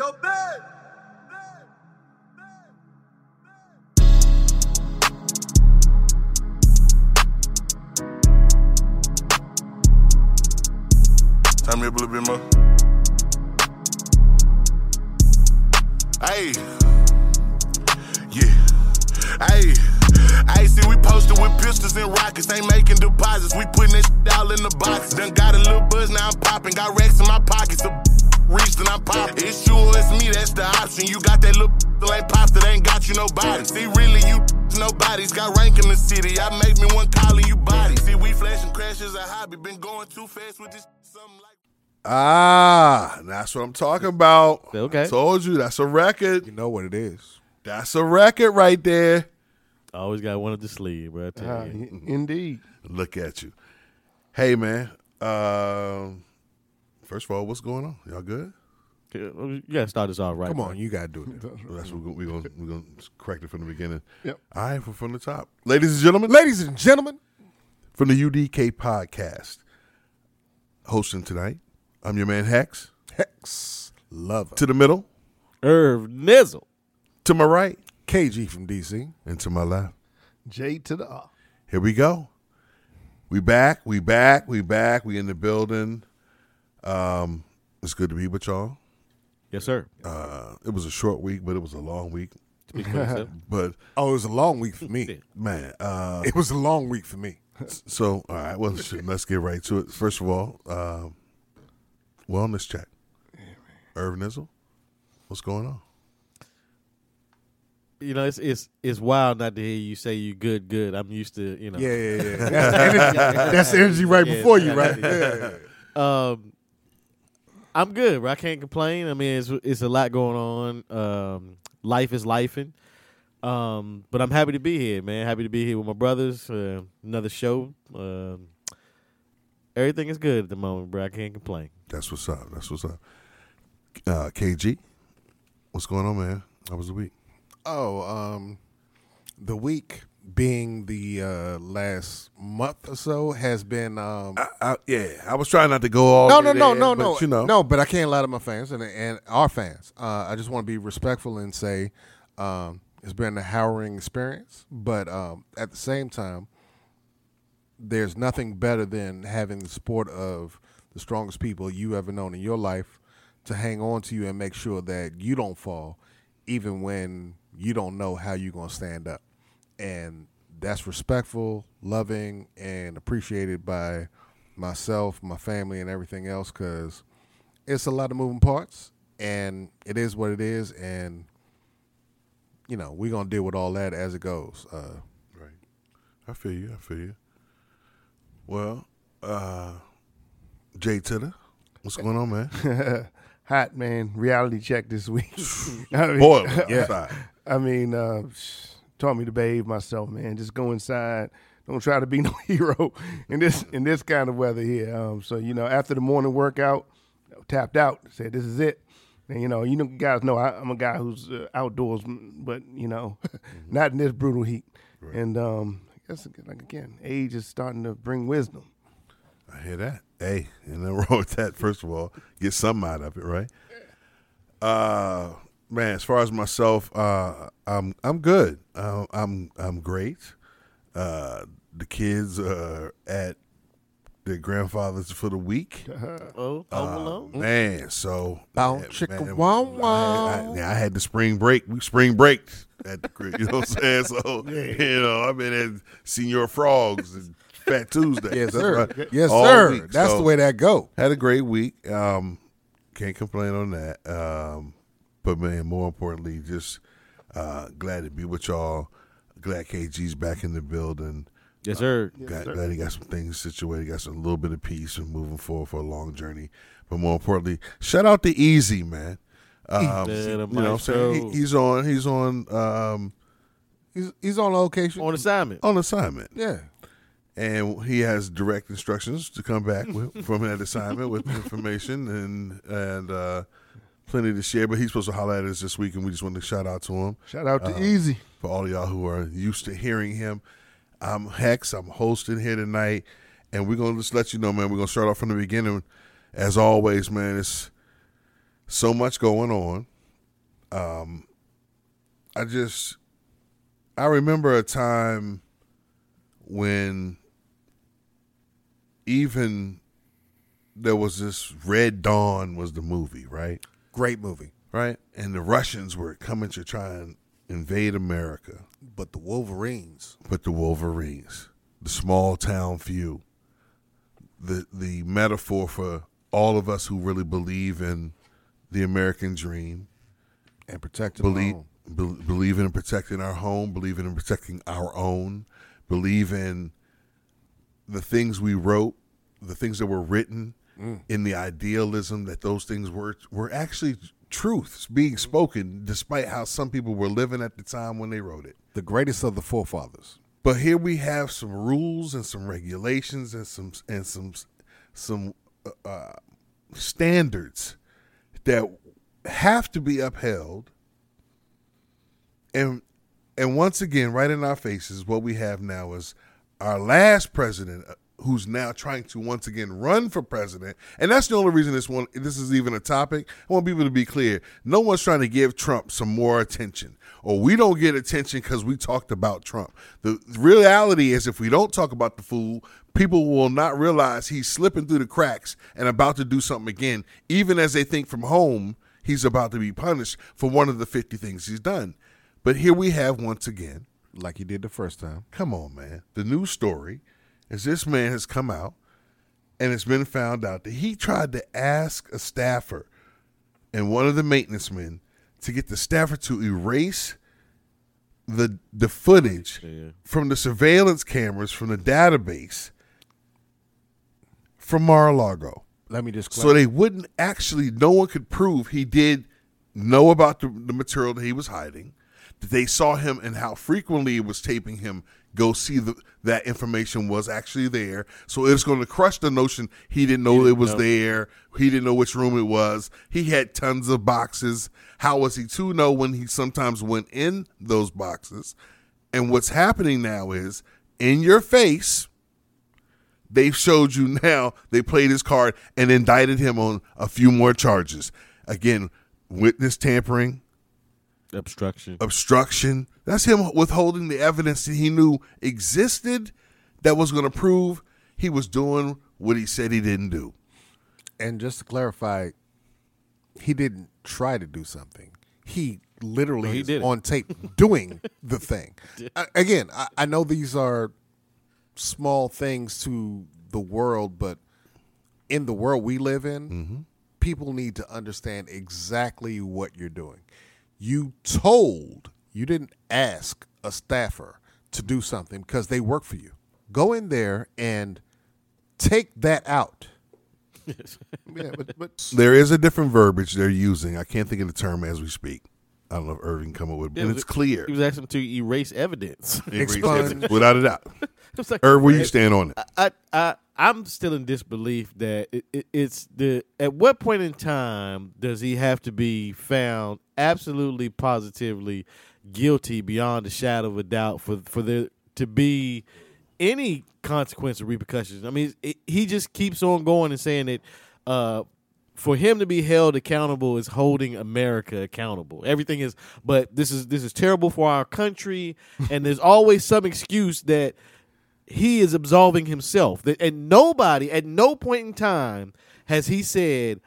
Yo, babe. Turn me up a little bit more. Hey. Yeah. Hey. Hey, see, we posted with pistols and rockets. Ain't making deposits. We putting that all in the box. Done got a little buzz, now I'm popping. Got racks in my pockets. Reached and I'm popping. It's sure it's me, that's the option. You got that little that ain't pops that ain't got you nobody. See, really, you nobody's got rank in the city. I make me one calling you body. See, we flashing crashes a hobby. Been going too fast with this something like. Ah, that's what I'm talking about. Okay. Told you that's a record. You know what it is. That's a record right there. Always got one up the sleeve, bro. I tell Uh, you. indeed. Look at you. Hey man. Um first of all, what's going on? Y'all good? You gotta start this off right. Come bro. on, you got to do it. That's what we're gonna we're gonna correct it from the beginning. Yep. All right, from, from the top. Ladies and gentlemen, Ladies and gentlemen, from the UDK podcast. Hosting tonight, I'm your man Hex. Hex Lover. To the middle, Irv Nizzle. to my right, KG from DC. and to my left. J to the R. Here we go. We back, we back, we back, we in the building. Um, it's good to be with y'all. Yes, sir. Uh, it was a short week, but it was a long week. Speak for yourself. But Oh, it was a long week for me. man, uh, It was a long week for me. so all right, well, shit, let's get right to it. First of all, um, wellness check. Irvin Nizzle, what's going on? You know, it's it's it's wild not to hear you say you good, good. I'm used to, you know. Yeah, yeah, yeah. That's the energy, that's the energy right Yeah, before you, right? yeah. Yeah, yeah, yeah. Um, I'm good. Bro. I can't complain. I mean, it's it's a lot going on. Um, life is lifing. Um, but I'm happy to be here, man. Happy to be here with my brothers. Uh, another show. Um, everything is good at the moment, bro. I can't complain. That's what's up. That's what's up. Uh, KG, what's going on, man? How was the week? Oh, um, the week being the uh, last month or so has been. Um, I, I, yeah, I was trying not to go all. no, no, no, no, no, You know, no. But I can't lie to my fans and and our fans. Uh, I just want to be respectful and say um, it's been a harrowing experience, but um, at the same time, there's nothing better than having the support of the strongest people you ever known in your life to hang on to you and make sure that you don't fall, even when you don't know how you're gonna stand up, and that's respectful, loving, and appreciated by myself, my family, and everything else because it's a lot of moving parts, and it is what it is, and you know we're gonna deal with all that as it goes. Uh, right. I feel you. I feel you. Well, uh, Jay Titter, what's going on, man? hot man reality check this week. I mean, Boy, yeah. I mean, uh, taught me to behave myself, man. Just go inside. Don't try to be no hero in this in this kind of weather here. Um, so you know, after the morning workout, tapped out. Said this is it. And you know, you know, guys know I, I'm a guy who's uh, outdoors, but you know, not in this brutal heat. And um, I guess like again, age is starting to bring wisdom. I hear that. Hey, and nothing wrong with that. First of all, get some out of it, right? Uh, man, as far as myself, uh, I'm I'm good. Uh, I'm I'm great. Uh, the kids are at their grandfather's for the week. Oh, Uh, Home Man, so Bow man, chicka man, wow I, wow. I, yeah, I had the spring break. We spring break at the crib. You know what I'm saying? So you know, I've been at Senior Frogs and Fat Tuesday. Yes, That's sir. right. Yes, All sir. week. That's So, the way that go. Had a great week. Um, can't complain on that. Um, but man, more importantly, just uh, glad to be with y'all. Glad KG's back in the building. Yes, sir. Glad, glad he got some things situated. Got some little bit of peace and moving forward for a long journey. But more importantly, shout out to Easy man. Um, Yeah, the you know what I'm saying? He, he's on. He's on. Um, He's he's on location. On assignment. on assignment, yeah. and he has direct instructions to come back with, from that assignment with information and and uh, plenty to share. But he's supposed to holler at us this week, and we just wanted to shout out to him. Shout out to Easy. for all y'all who are used to hearing him. I'm Hex. I'm hosting here tonight, and we're gonna just let you know, man. We're gonna start off from the beginning, as always, man. It's so much going on. um, I just I remember a time when even there was this Red Dawn was the movie, right? Great movie. Right? And the Russians were coming to try and invade America. But the Wolverines. But the Wolverines, the small town few, the the metaphor for all of us who really believe in the American dream, And protecting believe be, believe in protecting our home, believe in protecting our own, believe in the things we wrote, the things that were written, in the idealism that those things were were actually truths being spoken, despite how some people were living at the time when they wrote it. The greatest of the forefathers. But here we have some rules and some regulations and some and some some uh, uh, standards that have to be upheld. And and once again, right in our faces, what we have now is our last president, uh, who's now trying to once again run for president. And that's the only reason this one this is even a topic. I want people to be clear. No one's trying to give Trump some more attention. Or we don't get attention because we talked about Trump. The reality is if we don't talk about the fool, people will not realize he's slipping through the cracks and about to do something again, even as they think from home he's about to be punished for one of the 50 things he's done. But here we have once again Like he did the first time. Come on, man. The news story is this man has come out and it's been found out that he tried to ask a staffer and one of the maintenance men to get the staffer to erase the the footage Yeah. from the surveillance cameras from the database from Mar-a-Lago Let me just so they wouldn't actually no one could prove he did know about the, the material that he was hiding that they saw him and how frequently it was taping him go see the, that information was actually there. So it's going to crush the notion he didn't know it was know. there. He didn't know which room it was. He had tons of boxes. How was he to know when he sometimes went in those boxes? And what's happening now is in your face they showed you now they played his card and indicted him on a few more charges. Again witness tampering Obstruction. obstruction that's him withholding the evidence that he knew existed that was going to prove he was doing what he said he didn't do And just to clarify, he didn't try to do something. He literally No, he is on tape doing the thing. I, again, I, I know these are small things to the world, but in the world we live in, mm-hmm. people need to understand exactly what you're doing. You told, you didn't ask a staffer to do something because they work for you. Go in there and take that out. Yeah, but but there is a different verbiage they're using i can't think of the term as we speak i don't know if irving come up with it Yeah, and it's clear He was asking to erase evidence. Erase evidence, without a doubt It's like- irv where you stand on it I, I I'm still in disbelief that it, it, it's the at what point in time does he have to be found absolutely positively guilty beyond a shadow of a doubt for for there to be any consequence or repercussions. I mean, it, he just keeps on going and saying that uh, for him to be held accountable is holding America accountable. Everything is, but this is this is terrible for our country, and there's always some excuse that he is absolving himself. That and nobody at no point in time has he said,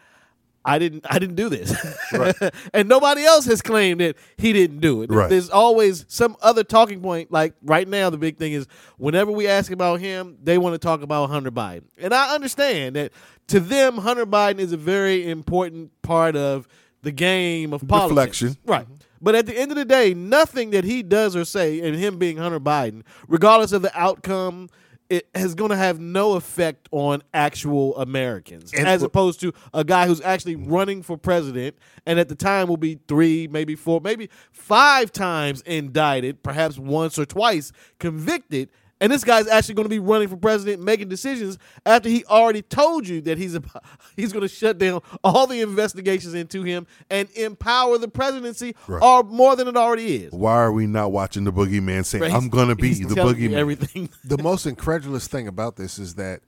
"I didn't, I didn't do this," and nobody else has claimed that he didn't do it. Right. There's always some other talking point. Like right now, the big thing is whenever we ask about him, they want to talk about Hunter Biden, and I understand that to them, Hunter Biden is a very important part of the game of politics. Deflection. Right. Mm-hmm. But at the end of the day, nothing that he does or say, and him being Hunter Biden, regardless of the outcome, it is going to have no effect on actual Americans, And- as opposed to a guy who's actually running for president, and at the time will be three, maybe four, maybe five times indicted, perhaps once or twice convicted. And this guy's actually going to be running for president, making decisions after he already told you that he's about, he's going to shut down all the investigations into him and empower the presidency, Right. or more than it already is. why are we not watching the boogeyman saying Right, i'm gonna be he's the telling you boogeyman Everything. the most incredulous thing about this is that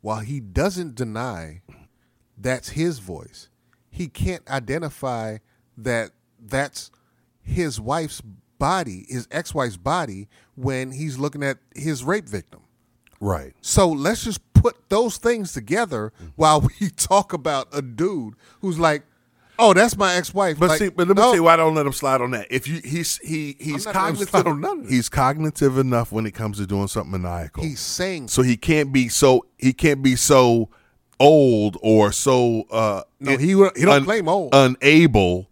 while he doesn't deny that's his voice, he can't identify that that's his wife's body, his ex-wife's body, when he's looking at his rape victim. Right. So let's just put those things together while we talk about a dude who's like, "Oh, that's my ex-wife." But Like, see, but let me no, see why I don't let him slide on that. If you he's he he's not letting him slide on none cognitive he's cognitive enough when it comes to doing something maniacal. he's saying so he can't be so he can't be so old or so uh No, he he don't claim old. unable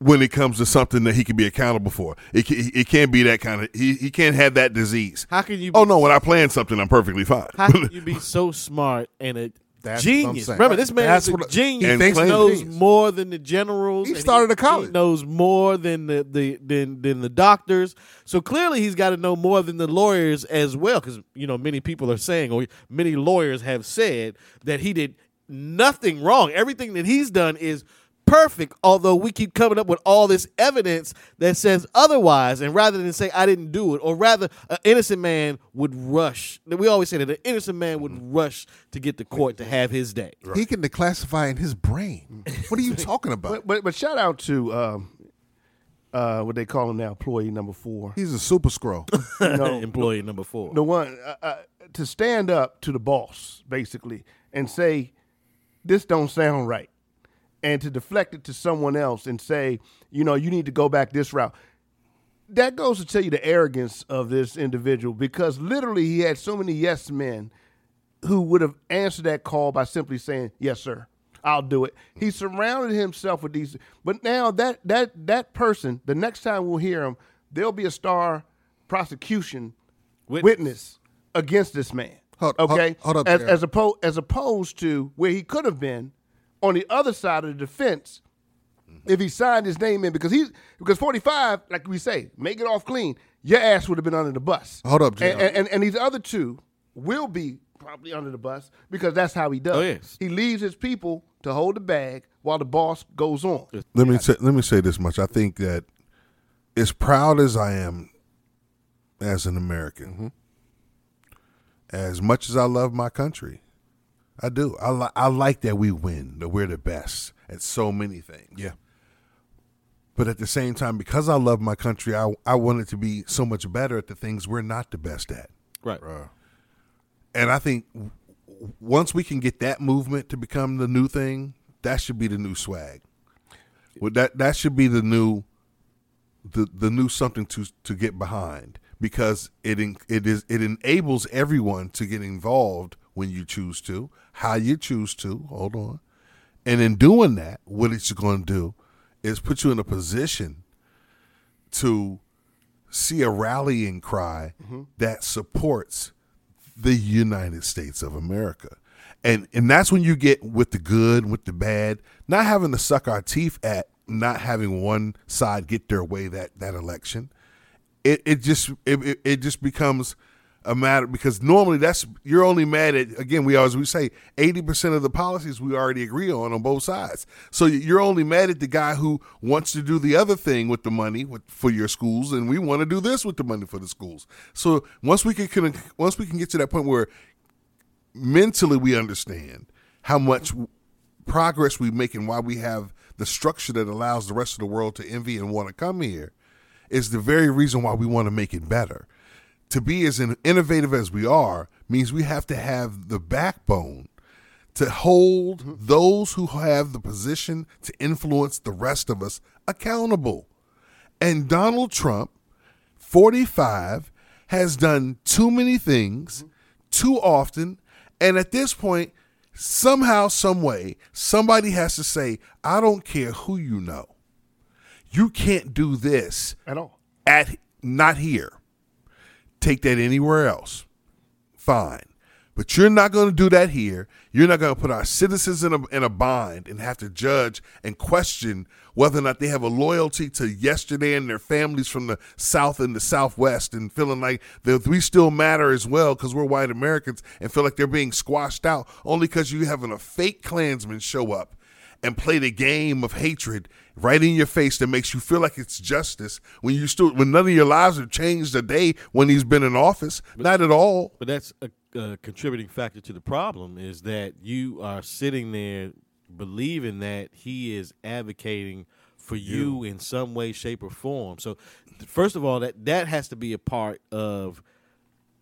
when it comes to something that he can be accountable for. It ca- it can't be that kind of he he can't have that disease. How can you? Oh no, when I plan something, I'm perfectly fine. How can you be so smart and a That's genius? Remember, this man That's is a what- genius. he thinks He he's a knows genius. more than the generals. He and started a college. He knows more than the, the than than the doctors. So clearly, he's got to know more than the lawyers as well. Because you know, many people are saying, or many lawyers have said that he did nothing wrong. Everything that he's done is perfect although we keep coming up with all this evidence that says otherwise and rather than say i didn't do it or rather an innocent man would rush we always say that an innocent man would rush to get to court to have his day he can declassify in his brain. What are you talking about? But, but but shout out to um, uh, what they call him now, employee number four. He's a super scroll. You know, employee number four the one uh, uh, to stand up to the boss basically and say this don't sound right and to deflect it to someone else and say you know you need to go back this route that goes to tell you the arrogance of this individual because literally he had so many yes men who would have answered that call by simply saying yes sir I'll do it. He surrounded himself with these, but now that that that person, the next time we'll hear him, there'll be a star prosecution Witness. witness, against this man. Hold- hold- okay, hold up as there. as, oppo- as opposed to where he could have been on the other side of the defense if he signed his name in because he's because 45 like we say make it off clean your ass would have been under the bus. Hold up, and, and, and, and these other two will be probably under the bus because that's how he does. Oh, yes. he leaves his people to hold the bag while the boss goes on. Let me say, let me say this much. I think that as proud as I am as an American, mm-hmm. as much as I love my country, I do. I li- I like that we win, that we're the best at so many things. yeah. But at the same time, because I love my country, I I want it to be so much better at the things we're not the best at. right And I think w- w- once we can get that movement to become the new thing, that should be the new swag. Well, that that should be the new, the the new something to to get behind because it en- it is it enables everyone to get involved when you choose to, how you choose to. Hold on, and in doing that, what it's going to do is put you in a position to see a rallying cry mm-hmm. that supports the United States of America. And and that's when you get with the good, with the bad, not having to suck our teeth at not having one side get their way that that election. It it just it, it, it just becomes a matter because normally that's you're only mad at again we always we say 80% of the policies we already agree on on both sides. So you're only mad at the guy who wants to do the other thing with the money with, for your schools and we want to do this with the money for the schools. So once we can, can once we can get to that point where mentally we understand how much progress we make and why we have the structure that allows the rest of the world to envy and want to come here is the very reason why we want to make it better. To be as innovative as we are means we have to have the backbone to hold those who have the position to influence the rest of us accountable. And Donald Trump 45 has done too many things too often. And at this point somehow some way somebody has to say i don't care who you know. You can't do this at all. at not here take that anywhere else. Fine. But you're not going to do that here. You're not going to put our citizens in a, in a bind and have to judge and question whether or not they have a loyalty to yesterday and their families from the south and the southwest and feeling like that we still matter as well because we're white americans and feel like they're being squashed out only because you having a fake klansman show up and play the game of hatred right in your face that makes you feel like it's justice when you still when none of your lives have changed a day when he's been in office not at all But that's a, a contributing factor to the problem is that you are sitting there believing that he is advocating for you in some way, shape, or form. So, first of all, that that has to be a part of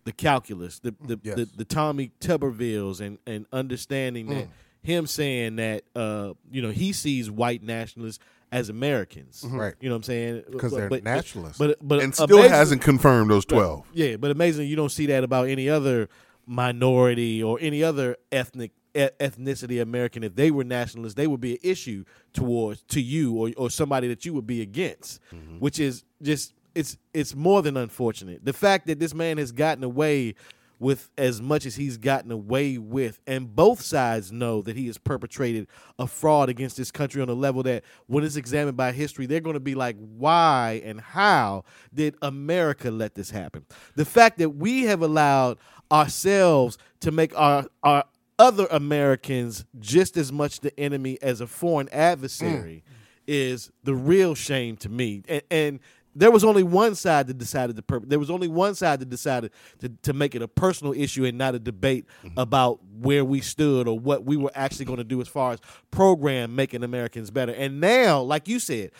the calculus, the the, Yes. the, the Tommy Tubervilles, and and understanding that mm. Him saying that uh, you know he sees white nationalists as Americans, Right. You know what I'm saying? Because they're But- nationalists. But but and still amazing- hasn't confirmed those twelve. yeah, but amazing you don't see that about any other minority or any other ethnic ethnicity American. If they were nationalists, they would be an issue towards to you or or somebody that you would be against, which is just it's it's more than unfortunate. The fact that this man has gotten away with as much as he's gotten away with, and both sides know that he has perpetrated a fraud against this country on a level that, when it's examined by history, they're going to be like, why and how did America let this happen? The fact that we have allowed ourselves to make our our other Americans just as much the enemy as a foreign adversary mm. is the real shame to me. And, and there was only one side that decided to purpose. There was only one side that decided to, to make it a personal issue and not a debate mm-hmm. about where we stood or what we were actually going to do as far as program making Americans better. And now, like you said,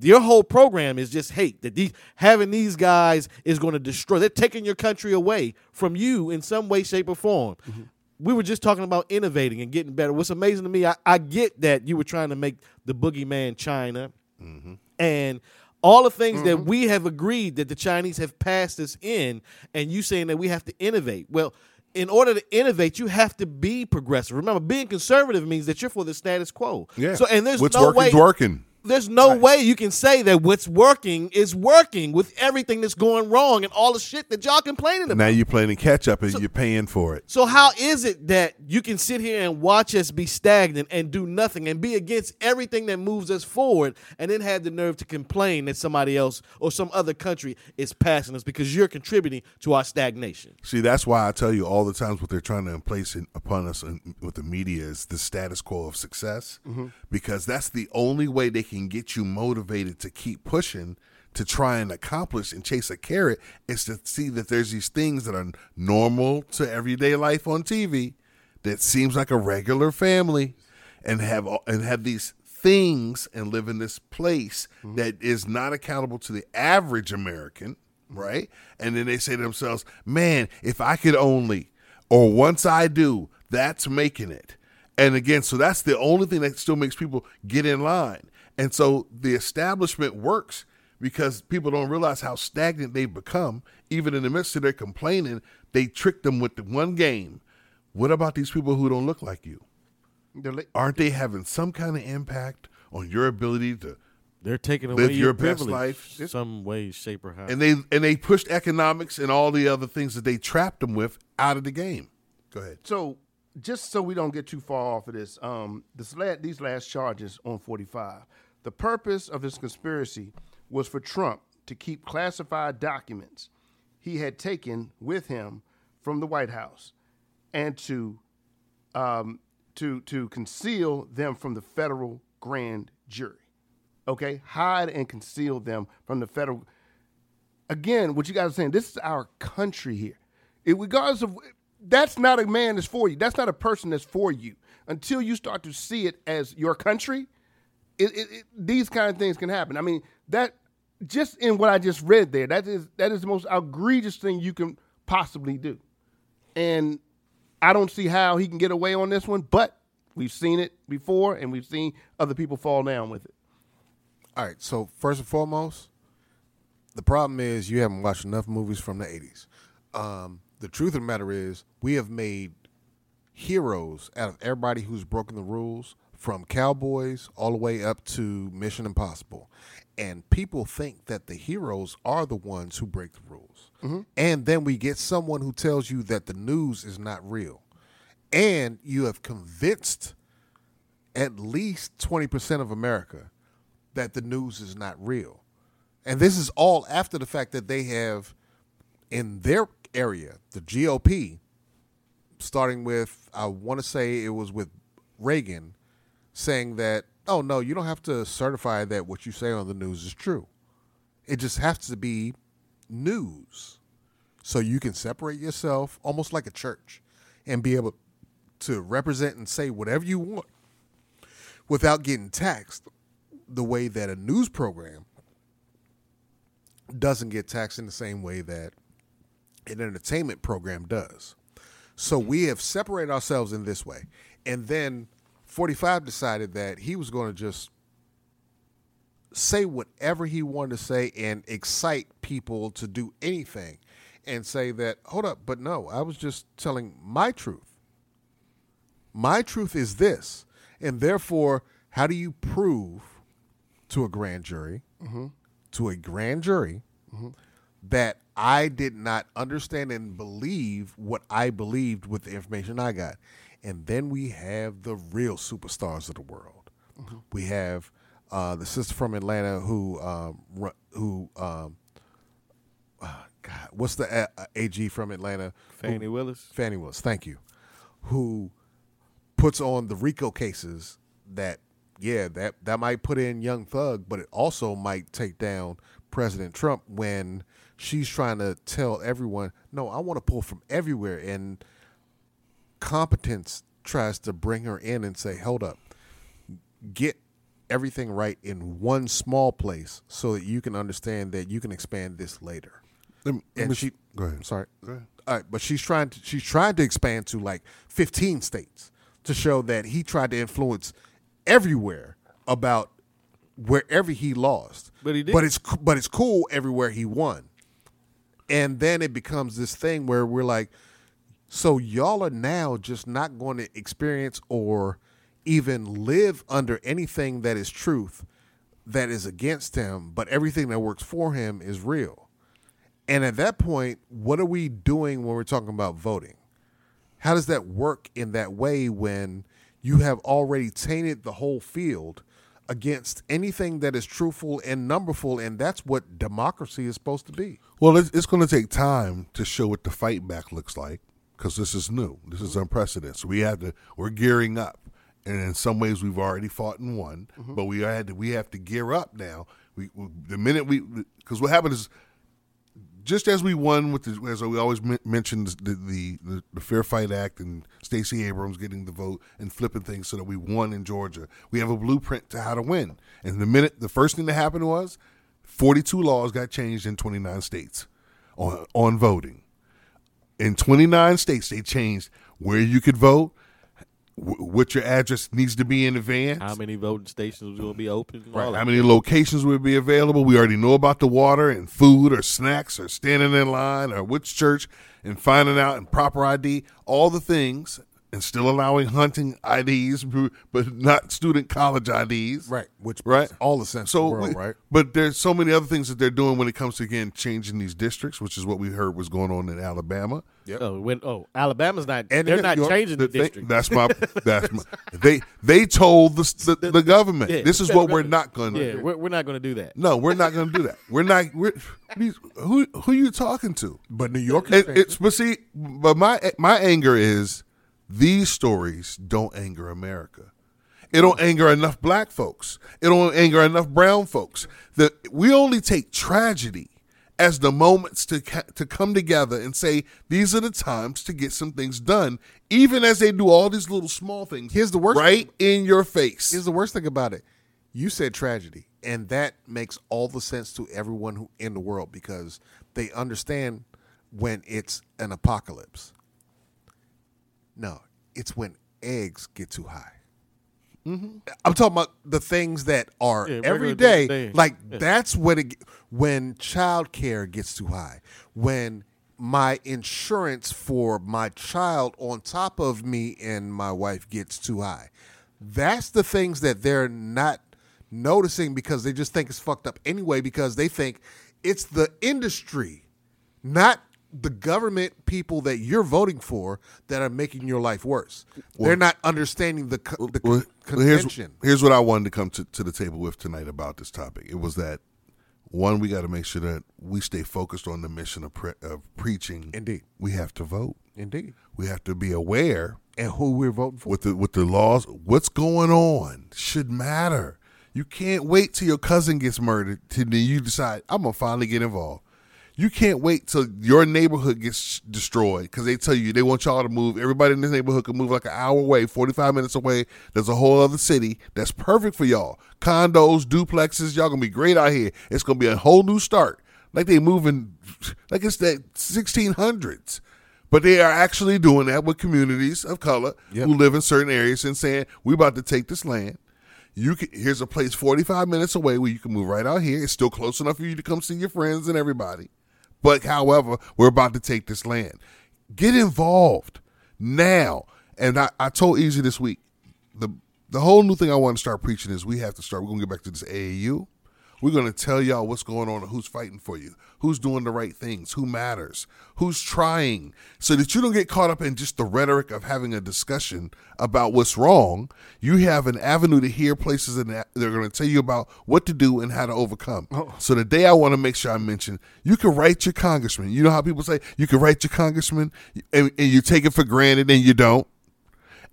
your whole program is just hate that these having these guys is going to destroy. They're taking your country away from you in some way, shape, or form. Mm-hmm. We were just talking about innovating and getting better. What's amazing to me, I, I get that you were trying to make the boogeyman China, mm-hmm. and all the things that mm-hmm. we have agreed that the Chinese have passed us in, and you saying that we have to innovate. Well, in order to innovate, you have to be progressive. Remember, being conservative means that you're for the status quo. Yeah. So, and there's what's no working's way working. There's no way you can say that what's working is working with everything that's going wrong and all the shit that y'all complaining about. Now you're playing catch up and you're paying for it. So how is it that you can sit here and watch us be stagnant and do nothing and be against everything that moves us forward and then have the nerve to complain that somebody else or some other country is passing us because you're contributing to our stagnation? See, that's why I tell you all the times what they're trying to place in, upon us in, with the media is the status quo of success, mm-hmm. because that's the only way they can get you motivated to keep pushing to try and accomplish and chase a carrot is to see that there's these things that are normal to everyday life on TV that seems like a regular family and have and have these things and live in this place mm-hmm. that is not accountable to the average American, right? And then they say to themselves, "Man, if I could only or once I do, that's making it." And again, so that's the only thing that still makes people get in line. And so the establishment works because people don't realize how stagnant they've become. Even in the midst of their complaining, they trick them with the one game. What about these people who don't look like you? The la- Aren't they having some kind of impact on your ability to They're taking Live away your your best privilege life. some way, shape, or how. and they and they pushed economics and all the other things that they trapped them with out of the game. Go ahead. So, just so we don't get too far off of this, um, this la- these last charges on 45, the purpose of this conspiracy was for Trump to keep classified documents he had taken with him from the White House and to um, to to conceal them from the federal grand jury. Okay, hide and conceal them from the federal again, what you guys are saying, this is our country here. It, regardless of that's not a man that's for you. That's not a person that's for you. Until you start to see it as your country, it, it, it, these kind of things can happen. I mean, that just in what I just read there, that is that is the most egregious thing you can possibly do. And I don't see how he can get away on this one, but we've seen it before and we've seen other people fall down with it. All right. So first and foremost, the problem is you haven't watched enough movies from the '80s. Um, the truth of the matter is we have made heroes out of everybody who's broken the rules, from cowboys all the way up to Mission Impossible. And people think that the heroes are the ones who break the rules. Mm-hmm. And then we get someone who tells you that the news is not real. And you have convinced at least 20% of America that the news is not real. And this is all after the fact that they have, in their area, the GOP, starting with, I want to say it was with Reagan, saying that, oh, no, you don't have to certify that what you say on the news is true. It just has to be news. So you can separate yourself almost like a church and be able to represent and say whatever you want without getting taxed the way that a news program doesn't get taxed in the same way that an entertainment program does. So we have separated ourselves in this way. And then 45 decided that he was going to just say whatever he wanted to say and excite people to do anything and say that, hold up, but no, I was just telling my truth. My truth is this. And therefore, how do you prove to a grand jury, mm-hmm. to a grand jury, mm-hmm. that I did not understand and believe what I believed with the information I got? And then we have the real superstars of the world. We have uh, the sister from Atlanta who um, who um, ah, God, what's the A- uh, AG from Atlanta? Fani Who- Willis. Fani Willis, thank you. Who puts on the RICO cases that yeah, that that might put in Young Thug, but it also might take down President Trump when she's trying to tell everyone, "No, I want to pull from everywhere." And competence tries to bring her in and say, "Hold up. Get everything right in one small place so that you can understand that you can expand this later." Let me- let and me- she go ahead. I'm sorry. Go ahead. All right, but she's trying to she's trying to expand to like 15 states to show that he tried to influence everywhere about wherever he lost. But he did. But it's but it's cool everywhere he won. And then it becomes this thing where we're like so y'all are now just not going to experience or even live under anything that is truth that is against him, but everything that works for him is real. And at that point, what are we doing when we're talking about voting? How does that work in that way when you have already tainted the whole field against anything that is truthful and numberful? And that's what democracy is supposed to be. Well, it's, it's going to take time to show what the fight back looks like because this is new. This is unprecedented. So we have to. We're gearing up, and in some ways we've already fought and won, mm-hmm. but we had to. We have to gear up now. We, we the minute we because what happened is just as we won with the, as we always men- mentioned the, the the the Fair Fight Act and Stacey Abrams getting the vote and flipping things so that we won in Georgia. We have a blueprint to how to win. And the minute the first thing that happened was 42 laws got changed in 29 states on on voting. In 29 states they changed where you could vote, what your address needs to be in advance. How many voting stations will be open? Right. How many locations will be available? We already know about the water and food or snacks or standing in line or which church and finding out and proper ID, all the things, and still allowing hunting IDs, but not student college IDs. Right, which Right. makes all the sense So, in the world, we- right? but there's so many other things that they're doing when it comes to again changing these districts, which is what we heard was going on in Alabama. Oh, when, oh, Alabama's not. And they're not York- changing the The thing- district. that's my that's my, they they told the the, the government Yeah. this is what we're not going to yeah, do. we're, we're not going to do that. No, we're not going to do that. We're not. We're, these, who who you talking to? But New York is It, it's but see, but my my anger is these stories don't anger America. It don't anger enough black folks. It don't anger enough brown folks. That we only take tragedy as the moments to to come together and say these are the times to get some things done, even as they do all these little small things. Here's the worst- right in your face. Here's the worst thing about it. You said tragedy, and that makes all the sense to everyone who in the world because they understand when it's an apocalypse. No, it's when eggs get too high. I'm talking about the things that are Yeah, every day. day. Like that's when it when child care gets too high. When my insurance for my child on top of me and my wife gets too high. That's the things that they're not noticing because they just think it's fucked up anyway because they think it's the industry, not the government people that you're voting for that are making your life worse. they're not understanding the, co- the Well, con- well, here's, convention. here's what I wanted to come to, to the table with tonight about this topic. It was that one, we got to make sure that we stay focused on the mission of, pre- of preaching. Indeed. we have to vote. Indeed. We have to be aware And who we're voting for. with the with the laws. What's going on should matter. You can't wait till your cousin gets murdered till then you decide I'm gonna finally get involved. You can't wait till your neighborhood gets destroyed because they tell you they want y'all to move. Everybody in this neighborhood can move like an hour away, 45 minutes away. There's a whole other city that's perfect for y'all. Condos, duplexes, y'all gonna be great out here. It's gonna be a whole new start. Like they moving, like it's the 1600s. But they are actually doing that with communities of color Yep. who live in certain areas and saying, we're about to take this land. You can, here's a place 45 minutes away where you can move right out here. It's still close enough for you to come see your friends and everybody. But however, we're about to take this land. Get involved now. And I, I told Easy this week, the the whole new thing I want to start preaching is we have to start. We're gonna get back to this AAU. We're gonna tell y'all what's going on and who's fighting for you, who's doing the right things, who matters, who's trying, so that you don't get caught up in just the rhetoric of having a discussion about what's wrong. You have an avenue to hear places and they're gonna tell you about what to do and how to overcome. Oh. So the day I want to make sure I mention, you can write your congressman. You know how people say you can write your congressman, and, and you take it for granted and you don't.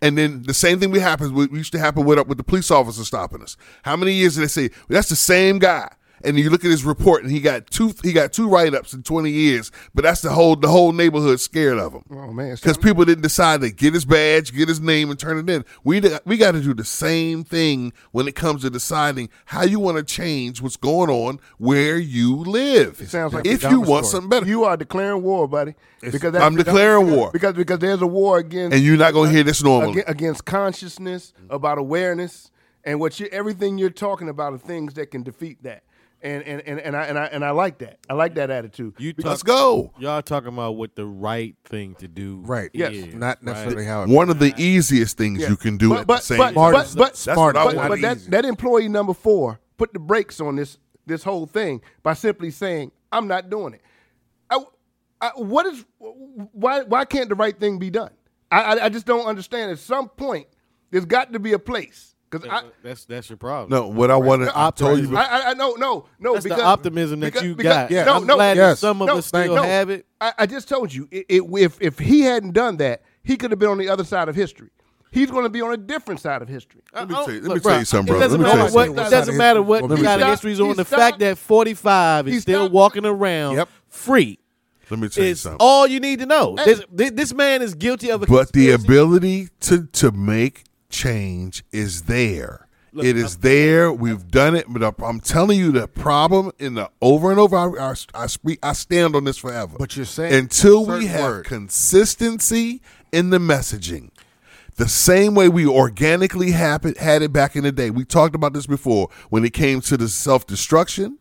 And then the same thing we happens we used to happen with with the police officer stopping us. How many years did they say that's the same guy? And you look at his report, and he got two he got two write ups in twenty years. But that's the whole the whole neighborhood scared of him Oh man, because people didn't decide to get his badge, get his name, and turn it in. We we got to do the same thing when it comes to deciding how you want to change what's going on where you live. It sounds like if you want story. something better, You are declaring war, buddy. Because I'm declaring war. because because there's a war against and you're not gonna hear this normally. against consciousness about awareness and what you everything you're talking about are things that can defeat that. And and, and, and I and I and I like that. I like that attitude. You Let's go. Y'all talking about what the right thing to do, Right. Yes. is, Not right? necessarily how it One of the easiest things Yeah. you can do but, at but, the same but, time. but, Smart. but, but, what but, but that, that employee number four put the brakes on this this whole thing by simply saying, "I'm not doing it." I, I, what is why why can't the right thing be done? I, I I just don't understand. At some point, there's got to be a place because I. That's that's your problem. No, what I wanted, I told you. I, I, I no no no that's because the optimism that because- you because- got. Yeah. No, I'm no, glad yes. that some of no, us still no. have it. I, I just told you, it, it, if if he hadn't done that, he could have been on the other side of history. He's going to be on a different side of history. Let me tell you- let me tell you something, It brother. doesn't me tell matter you what. something. It doesn't matter what Well, kind of he history is on. stopped- The he fact that 45 he is still stopped- walking around Yep. free Let me tell you is something. all you need to know. This, thi- this man is guilty of a but the conspiracy. ability to to make change is there. Look, it is there. We've done it, but I'm telling you, the problem in the over and over. I, I, I speak. I stand on this forever. But you're saying until we have words. consistency in the messaging, the same way we organically happen, had it back in the day. We talked about this before when it came to the self destruction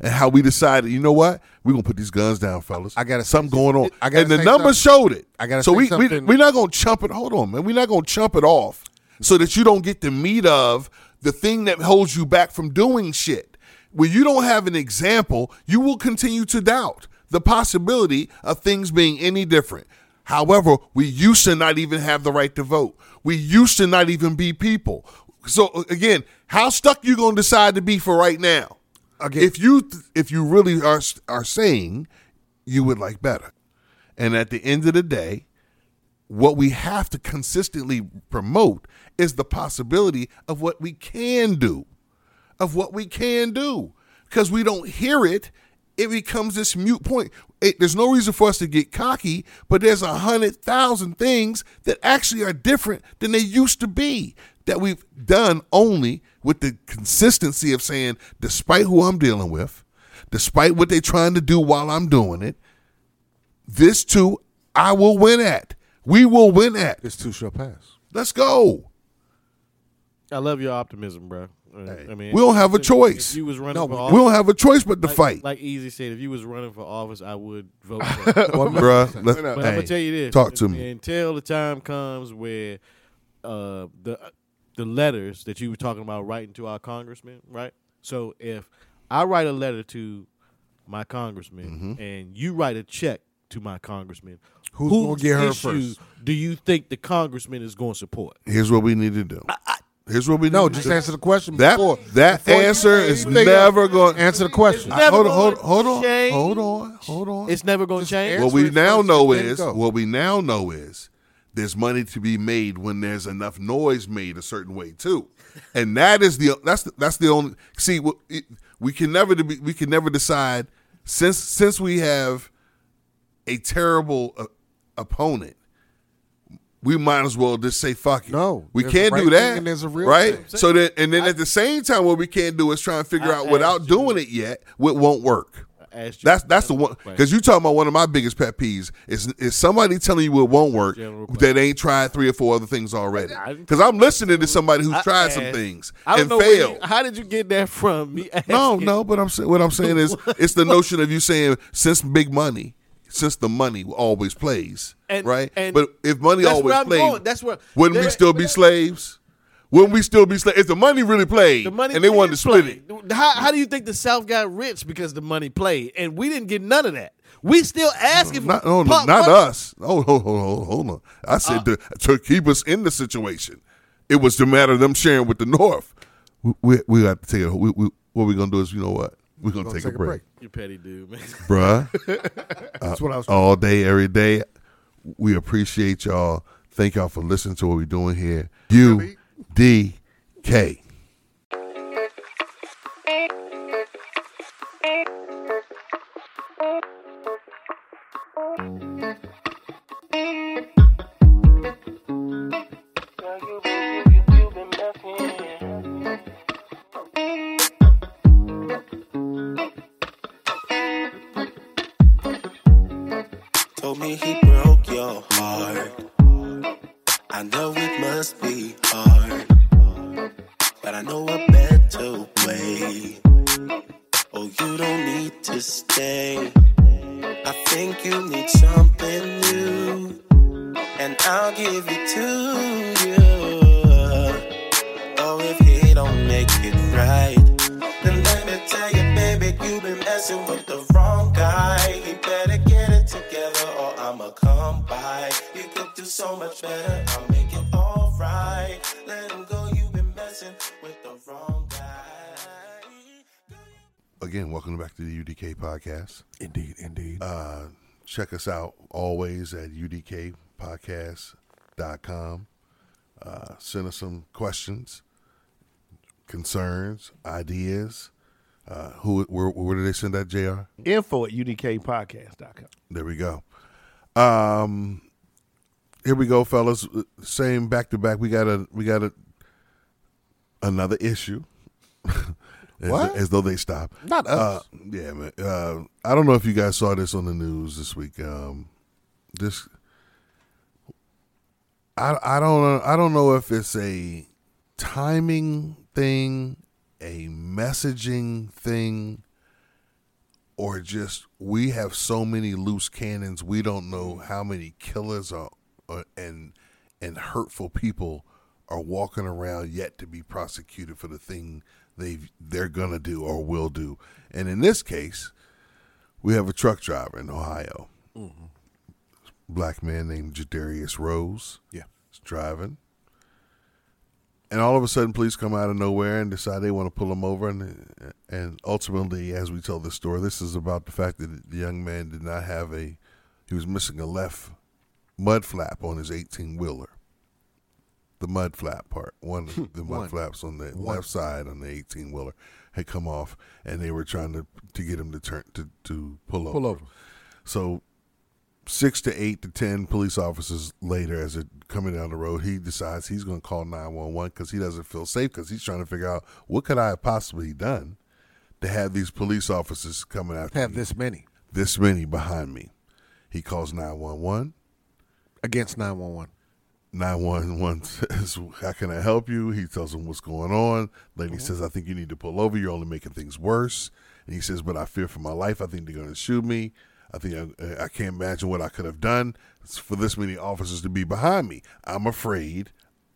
and how we decided, you know what, we're gonna put these guns down, fellas. I say something going on, I gotta and the numbers something. showed it. I gotta so we, we we're not gonna chump it. Hold on, man. We're not gonna chump it off so that you don't get the meat of the thing that holds you back from doing shit. When you don't have an example, you will continue to doubt the possibility of things being any different. However, we used to not even have the right to vote. We used to not even be people. So again, how stuck you gonna decide to be for right now? Again- if you if you really are are saying you would like better, and at the end of the day, what we have to consistently promote is the possibility of what we can do, of what we can do. Because we don't hear it, it becomes this mute point. It- there's no reason for us to get cocky, but there's a hundred thousand things that actually are different than they used to be that we've done only with the consistency of saying, despite who I'm dealing with, despite what they're trying to do while I'm doing it, this too I will win at. We will win at. This too shall pass. Let's go. I love your optimism, bro. Uh, I mean, we don't have a if- choice. If you was running No, for we We don't have a choice but to like, fight. Like Easy said, if you was running for office, I would vote. for you. Bruh, let's, But I'm gonna tell you this: Talk to me. until the time comes where uh, the the letters that you were talking about writing to our congressman, right? So if I write a letter to my congressman Mm-hmm. and you write a check to my congressman, Who's whose gonna get her issue first? Do you think the congressman is going to support? Here's what we need to do. Here's what we need No, to just do. answer the question That before. that before answer is never going to Answer the question. It's never hold on, hold on, hold on, change. hold on, hold on. It's never going to change. what we now first know is what we now know is there's money to be made when there's enough noise made a certain way too, and that is the that's the, that's the only see w- it- we can never be, we can never decide since since we have a terrible uh, opponent, we might as well just say fuck it. No, we can't right do thing that. and there's a real right. thing. So then, and then at the same time, what we can't do is try and figure I out without you- doing it yet, what won't work. That's that's the one because you talking about one of my biggest pet peeves is is somebody telling you it won't work that ain't tried three or four other things already. Because I'm listening to somebody who's tried some things I don't and know you- failed. how did you get that from me? No, no, but I'm what I'm saying is it's the notion of you saying since big money, since the money always plays, And- right? and but if money always where I'm played, going. That's where- wouldn't we still be slaves? Wouldn't we still be slaves if the money really played The money and they wanted to split it? How, how do you think the South got rich because the money played, and we didn't get none of that? We still asking for Not, oh, no, no, pump- not us. Oh, hold, hold, hold, hold on. I said uh. to, to keep us in the situation. It was the matter of them sharing with the North. We we, we got to take it. We, we, what we're gonna do is, you know what? We're gonna, Gonna take, a break, You petty dude, man. bruh. That's uh, what I was. all day, every day. We appreciate y'all. Thank y'all for listening to what we're doing here. U D K. do so much better. I'll make it alright. Let him go. You've been messing with the wrong guy. Again, welcome back to the UDK podcast. Indeed, indeed. Uh, check us out always at udkpodcast.com. Uh, send us some questions, concerns, ideas. Uh, who where, where did they send that, Jr.? Info at udkpodcast.com. There we go. Um, here we go, fellas. Same back to back. We got a we got a another issue. as, What? as though they stop. Not Uh, us. yeah, man. Uh, I don't know if you guys saw this on the news this week. Um, this, I I don't. I don't know if it's a timing thing, a messaging thing, or just we have so many loose cannons. We don't know how many killers are, are and and hurtful people are walking around yet to be prosecuted for the thing they they're gonna do or will do. And in this case, we have a truck driver in Ohio, mm-hmm. black man named Jadarius Rose. Yeah. is driving, and all of a sudden, police come out of nowhere and decide they want to pull him over. And and ultimately, as we tell the story, this is about the fact that the young man did not have a he was missing a left mud flap on his eighteen wheeler. The mud flap part, one of hmm, the mud flaps on the One. left side on the eighteen wheeler had come off, and they were trying to to get him to turn to to pull over. Pull over. So six to eight to ten police officers later, as they're coming down the road, he decides he's going to call nine one one because he doesn't feel safe because he's trying to figure out what could I have possibly done to have these police officers coming after Have me, this many this many behind me. He calls nine one one. Against nine one one. 911 says, How can I help you? He tells him what's going on. Lady mm-hmm. says, I think you need to pull over. You're only making things worse. And he says, But I fear for my life. I think they're going to shoot me. I think I, uh, I can't imagine what I could have done for this many officers to be behind me. I'm afraid.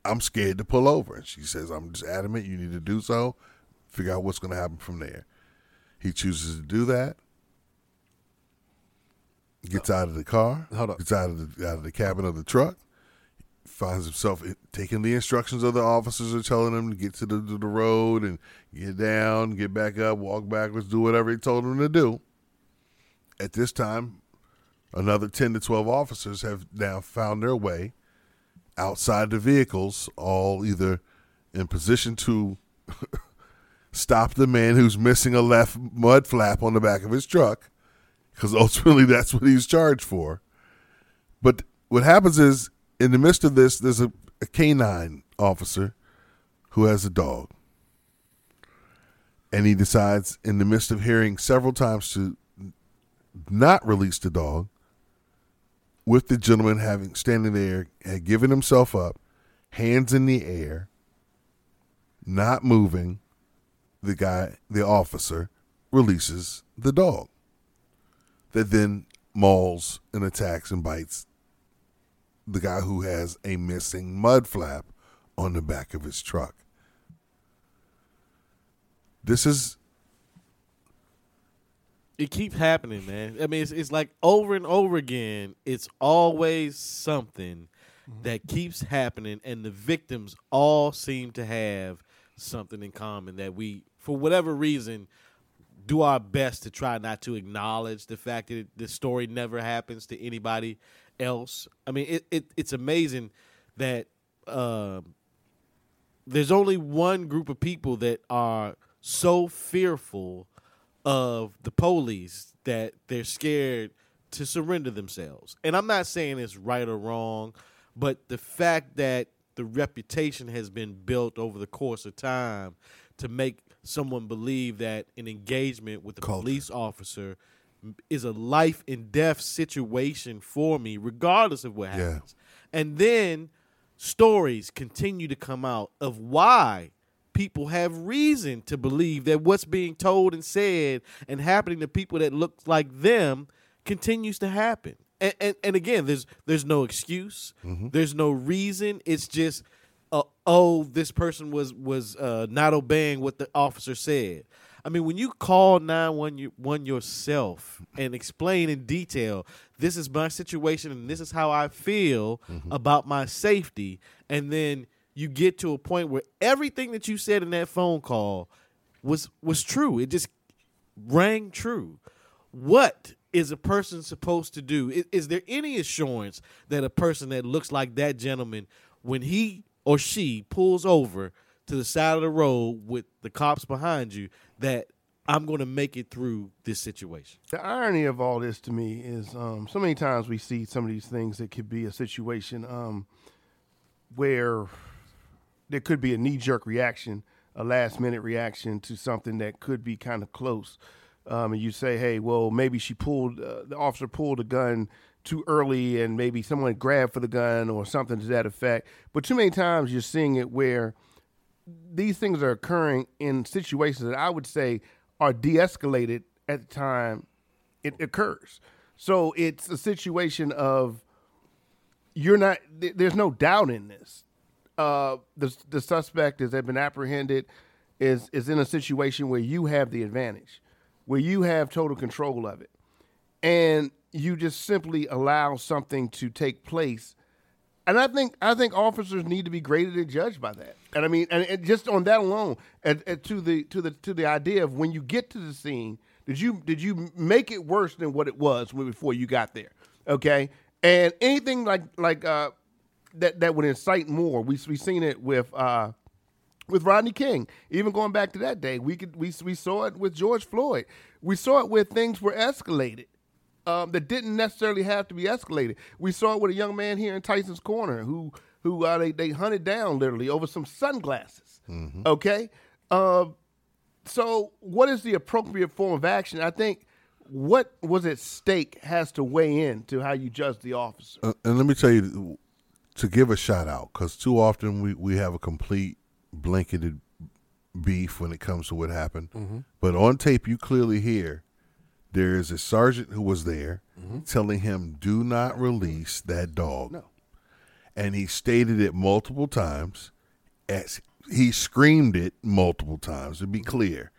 I'm scared to pull over. And she says, I'm just adamant you need to do so. Figure out what's going to happen from there. He chooses to do that. Gets out of the car. Hold up. Gets out of the out of the cabin of the truck finds himself taking the instructions of the officers are telling him to get to the, to the road and get down, get back up, walk backwards, do whatever he told him to do. At this time, another 10 to 12 officers have now found their way outside the vehicles, all either in position to stop the man who's missing a left mud flap on the back of his truck because ultimately that's what he's charged for. But what happens is, in the midst of this, there's a, a canine officer who has a dog. And he decides, in the midst of hearing several times to not release the dog, with the gentleman having standing there, had given himself up, hands in the air, not moving, the guy, the officer, releases the dog that then mauls and attacks and bites the guy who has a missing mud flap on the back of his truck. This is It keeps happening, man. I mean, it's, it's like over and over again. It's always something mm-hmm. that keeps happening, and the victims all seem to have something in common that we, for whatever reason, do our best to try not to acknowledge the fact that the story never happens to anybody else. I mean, it, it it's amazing that um there's only one group of people that are so fearful of the police that they're scared to surrender themselves. And I'm not saying it's right or wrong, but the fact that the reputation has been built over the course of time to make someone believe that an engagement with a Culture. police officer is a life and death situation for me, regardless of what Yeah. happens. And then stories continue to come out of why people have reason to believe that what's being told and said and happening to people that look like them continues to happen. And and, and again, there's there's no excuse. Mm-hmm. There's no reason. It's just uh, oh, this person was was uh, not obeying what the officer said. I mean, when you call 911 yourself and explain in detail, this is my situation and this is how I feel about my safety, and then you get to a point where everything that you said in that phone call was was true. It just rang true. What is a person supposed to do? Is, is there any assurance that a person that looks like that gentleman, when he or she pulls over to the side of the road with the cops behind you, that I'm going to make it through this situation? The irony of all this to me is um, so many times we see some of these things that could be a situation um, where there could be a knee jerk reaction, a last minute reaction to something that could be kind of close. Um, and you say, hey, well, maybe she pulled, uh, the officer pulled a gun too early and maybe someone grabbed for the gun or something to that effect. But too many times you're seeing it where these things are occurring in situations that I would say are de escalated at the time it occurs. So it's a situation of you're not, th- there's no doubt in this. Uh, the, the suspect has been apprehended is, is in a situation where you have the advantage, where you have total control of it. And you just simply allow something to take place and I think I think officers need to be graded and judged by that. And I mean, and, and just on that alone, and, and to the to the to the idea of when you get to the scene, did you did you make it worse than what it was before you got there? Okay, and anything like like uh, that that would incite more. We we seen it with. Uh, with Rodney King. Even going back to that day, we could we we saw it with George Floyd. We saw it where things were escalated um, that didn't necessarily have to be escalated. We saw it with a young man here in Tyson's Corner who who uh, they they hunted down literally over some sunglasses. Okay, um, so what is the appropriate form of action? I think what was at stake has to weigh in to how you judge the officer. Uh, and let me tell you to give a shout out because too often we, we have a complete blanketed beef when it comes to what happened. Mm-hmm. But on tape, you clearly hear there is a sergeant who was there mm-hmm. telling him, "Do not release that dog." No. and he stated it multiple times. As he screamed it multiple times to be mm-hmm. clear.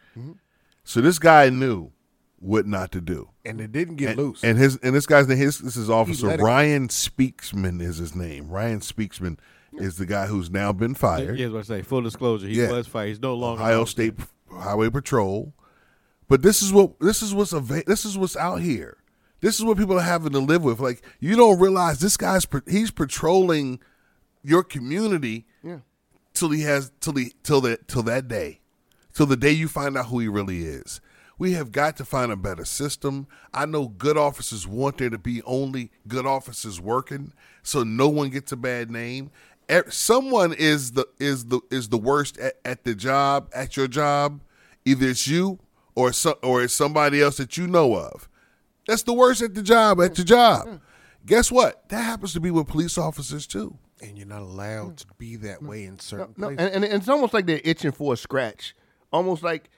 So this guy knew what not to do. and it didn't get and, loose. And his and this guy's name his this is Officer Ryan Speakman is his name. Ryan Speakman is the guy who's now been fired. Yeah, what I say. Full disclosure, he Yeah. was fired. He's no longer Ohio on- State Highway Patrol. But this is what this is what's ava- this is what's out here. This is what people are having to live with. Like you don't realize this guy's pa- he's patrolling your community Yeah. till he has till he till that till that day, till the day you find out who he really is. We have got to find a better system. I know good officers want there to be only good officers working, so no one gets a bad name. E- Someone is the is the is the worst at, at the job at your job. Either it's you or so, or it's somebody else that you know of. That's the worst at the job at your job. Mm-hmm. Guess what? That happens to be with police officers too. and you're not allowed to be that mm-hmm. way in certain No, places. and, and it's almost like they're itching for a scratch. Almost like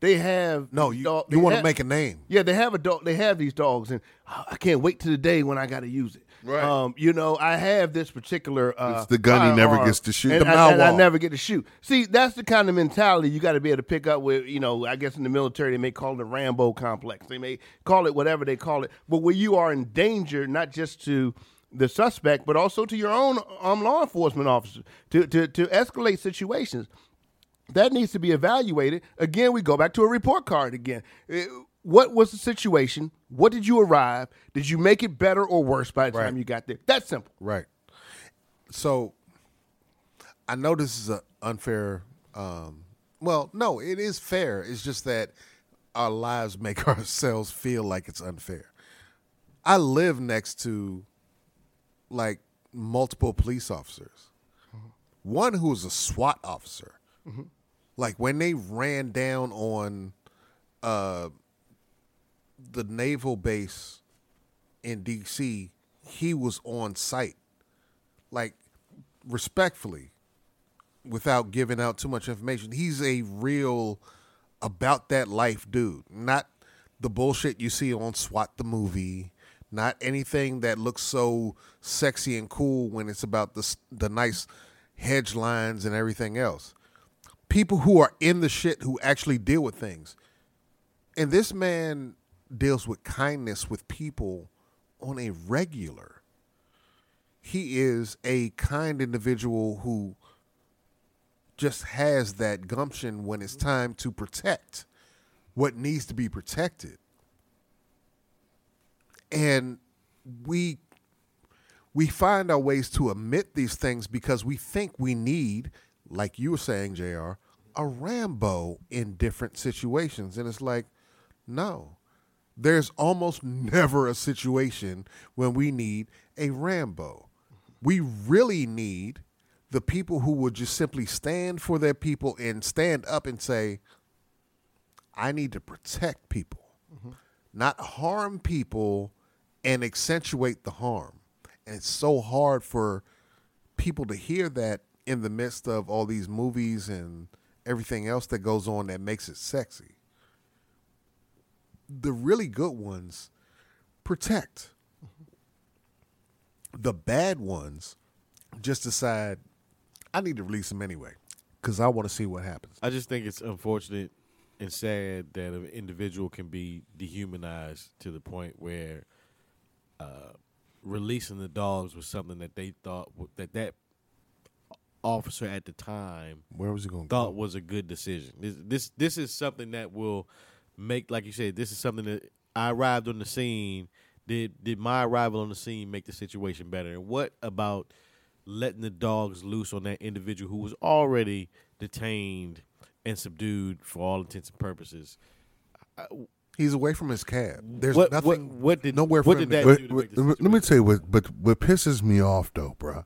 they have no, these you dog- you want to make a name. Yeah, they have a dog. They have these dogs, and oh, I can't wait to the day when I got to use it. Right. Um, you know, I have this particular. Uh, It's the gun he never firearm, gets to shoot. and The I, and I never get to shoot. See, that's the kind of mentality you got to be able to pick up with. You know, I guess in the military they may call it a Rambo complex. They may call it whatever they call it. But where you are in danger, not just to the suspect, but also to your own um, law enforcement officer to, to to escalate situations that needs to be evaluated. Again, we go back to a report card again. Uh, What was the situation? What did you arrive? Did you make it better or worse by the Right. time you got there? That's simple. Right. So I know this is an unfair um well, no, it is fair. It's just that our lives make ourselves feel like it's unfair. I live next to like multiple police officers. One who is a SWAT officer. Like when they ran down on uh the naval base in DC, he was on site. Like, respectfully, without giving out too much information, he's a real about that life dude. Not the bullshit you see on SWAT the movie. Not anything that looks so sexy and cool when it's about the the nice hedge lines and everything else. People who are in the shit who actually deal with things. And this man deals with kindness with people on a regular. He is a kind individual who just has that gumption when it's time to protect what needs to be protected. And we we find our ways to omit these things because we think we need, like you were saying, JR, a Rambo in different situations. And it's like, no. There's almost never a situation when we need a Rambo. We really need the people who would just simply stand for their people and stand up and say, I need to protect people, not harm people and accentuate the harm. And it's so hard for people to hear that in the midst of all these movies and everything else that goes on that makes it sexy. The really good ones protect. The bad ones just decide, I need to release them anyway because I want to see what happens. I just think it's unfortunate and sad that an individual can be dehumanized to the point where uh, releasing the dogs was something that they thought that that officer at the time Where was he going thought was a good decision. This this this is something that will make, like you said, this is something that I arrived on the scene. Did did my arrival on the scene make the situation better? And what about letting the dogs loose on that individual who was already detained and subdued for all intents and purposes? He's away from his cab. There's What- nothing. what- what did- nowhere what did that go. do? Wait, to make wait, let me tell you what, but what pisses me off though, bruh,